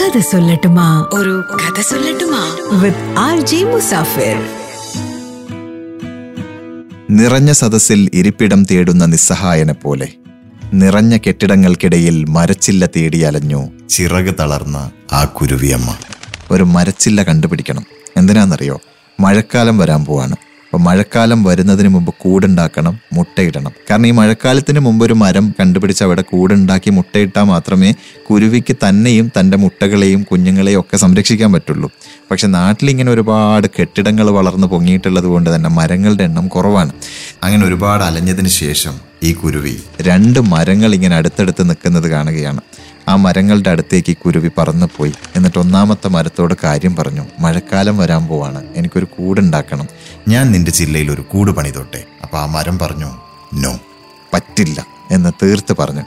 കഥ സൊല്ലട്ടുമാ. ഒരു കഥ സൊല്ലട്ടുമാ. With R J Musafir. നിറഞ്ഞ സദസ്സിൽ ഇരിപ്പിടം തേടുന്ന നിസ്സഹായനെ പോലെ നിറഞ്ഞ കെട്ടിടങ്ങൾക്കിടയിൽ മരച്ചില്ല തേടിയലഞ്ഞു ചിറക് തളർന്ന ആ കുരുവിയമ്മ. ഒരു മരച്ചില്ല കണ്ടുപിടിക്കണം. എന്തിനാണെന്നറിയോ മഴക്കാലം വരാൻ പോവാണ്. അപ്പോൾ മഴക്കാലം വരുന്നതിന് മുമ്പ് കൂടുണ്ടാക്കണം മുട്ടയിടണം. കാരണം ഈ മഴക്കാലത്തിന് മുമ്പ് ഒരു മരം കണ്ടുപിടിച്ച് അവിടെ കൂടുണ്ടാക്കി മുട്ടയിട്ടാൽ മാത്രമേ കുരുവിക്ക് തന്നെയും തന്റെ മുട്ടകളെയും കുഞ്ഞുങ്ങളെയും ഒക്കെ സംരക്ഷിക്കാൻ പറ്റുള്ളൂ. പക്ഷെ നാട്ടിലിങ്ങനെ ഒരുപാട് കെട്ടിടങ്ങൾ വളർന്നു പൊങ്ങിയിട്ടുള്ളത് കൊണ്ട് തന്നെ മരങ്ങളുടെ എണ്ണം കുറവാണ്. അങ്ങനെ ഒരുപാട് അലഞ്ഞതിന് ശേഷം ഈ കുരുവി രണ്ട് മരങ്ങൾ ഇങ്ങനെ അടുത്തടുത്ത് നിൽക്കുന്നത് കാണുകയാണ്. ആ മരങ്ങളുടെ അടുത്തേക്ക് കുരുവി പറന്നുപോയി. എന്നിട്ട് ഒന്നാമത്തെ മരത്തോട് കാര്യം പറഞ്ഞു മഴക്കാലം വരാൻ പോവാണ്. എനിക്കൊരു കൂടുണ്ടാക്കണം. ഞാൻ നിന്റെ ജില്ലയിൽ ഒരു കൂട് പണിതോട്ടെ. അപ്പൊ ആ മരം പറഞ്ഞു നോ. പറ്റില്ല എന്ന് തീർത്ത് പറഞ്ഞു.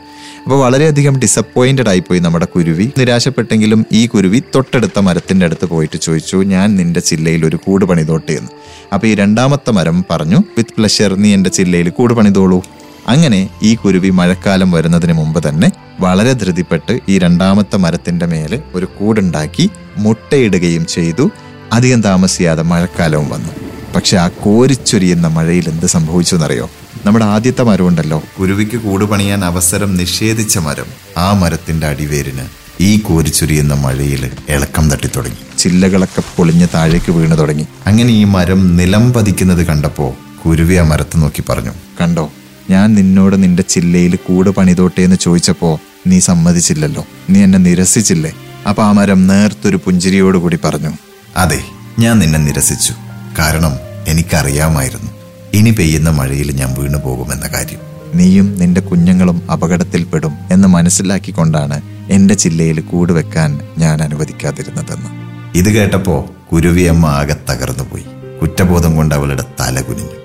അപ്പോൾ വളരെയധികം ഡിസപ്പോയിന്റഡ് ആയിപ്പോയി നമ്മുടെ കുരുവി. നിരാശപ്പെട്ടെങ്കിലും ഈ കുരുവി തൊട്ടടുത്ത മരത്തിന്റെ അടുത്ത് പോയിട്ട് ചോദിച്ചു ഞാൻ നിന്റെ ചില്ലയിൽ ഒരു കൂട് പണിതോട്ടെ എന്ന്. അപ്പോൾ ഈ രണ്ടാമത്തെ മരം പറഞ്ഞു വിത്ത് പ്ലഷർ നീ എന്റെ ചില്ലയിൽ കൂട് പണിതോളൂ. അങ്ങനെ ഈ കുരുവി മഴക്കാലം വരുന്നതിന് മുമ്പ് തന്നെ വളരെ ധൃതിപ്പെട്ട് ഈ രണ്ടാമത്തെ മരത്തിന്റെ മേലെ ഒരു കൂടുണ്ടാക്കി മുട്ടയിടുകയും ചെയ്തു. അധികം താമസിയാതെ മഴക്കാലവും വന്നു. പക്ഷെ ആ കോരിച്ചൊരിയുന്ന മഴയിൽ എന്ത് സംഭവിച്ചു എന്നറിയോ നമ്മുടെ ആദ്യത്തെ മരം ഉണ്ടല്ലോ. കുരുവിക്ക് കൂട് പണിയാൻ അവസരം നിഷേധിച്ച മരം ആ മരത്തിന്റെ അടിവേരിന് ഈ കോരിച്ചൊരിയുന്ന മഴയിൽ ഇളക്കം തട്ടി തുടങ്ങി ചില്ലകളൊക്കെ പൊളിഞ്ഞ് താഴേക്ക് വീണു തുടങ്ങി. അങ്ങനെ ഈ മരം നിലം പതിക്കുന്നത് കണ്ടപ്പോ കുരുവി ആ മരത്ത് നോക്കി പറഞ്ഞു. കണ്ടോ? ഞാൻ നിന്നോട് നിന്റെ ചില്ലയിൽ കൂട് പണിതോട്ടെ എന്ന് ചോദിച്ചപ്പോ നീ സമ്മതിച്ചില്ലല്ലോ. നീ എന്നെ നിരസിച്ചില്ലേ? അപ്പൊ ആ മരം നേർത്തൊരു പുഞ്ചിരിയോടുകൂടി പറഞ്ഞു അതെ ഞാൻ നിന്നെ നിരസിച്ചു. കാരണം എനിക്കറിയാമായിരുന്നു. ഇനി പെയ്യുന്ന മഴയിൽ ഞാൻ വീണു പോകുമെന്ന കാര്യം. നീയും നിന്റെ കുഞ്ഞുങ്ങളും അപകടത്തിൽപ്പെടും എന്ന് മനസ്സിലാക്കിക്കൊണ്ടാണ് എന്റെ ചില്ലയിൽ കൂട് വെക്കാൻ ഞാൻ അനുവദിക്കാതിരുന്നതെന്ന്. ഇത് കേട്ടപ്പോ കുരുവിയമ്മ ആകെ തകർന്നുപോയി. കുറ്റബോധം കൊണ്ട് അവളുടെ തല കുനിഞ്ഞു.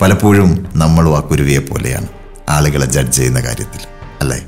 പലപ്പോഴും നമ്മളും ആ കുരുവിയെ പോലെയാണ് ആളുകളെ ജഡ്ജ് ചെയ്യുന്ന കാര്യത്തിൽ അല്ലേ?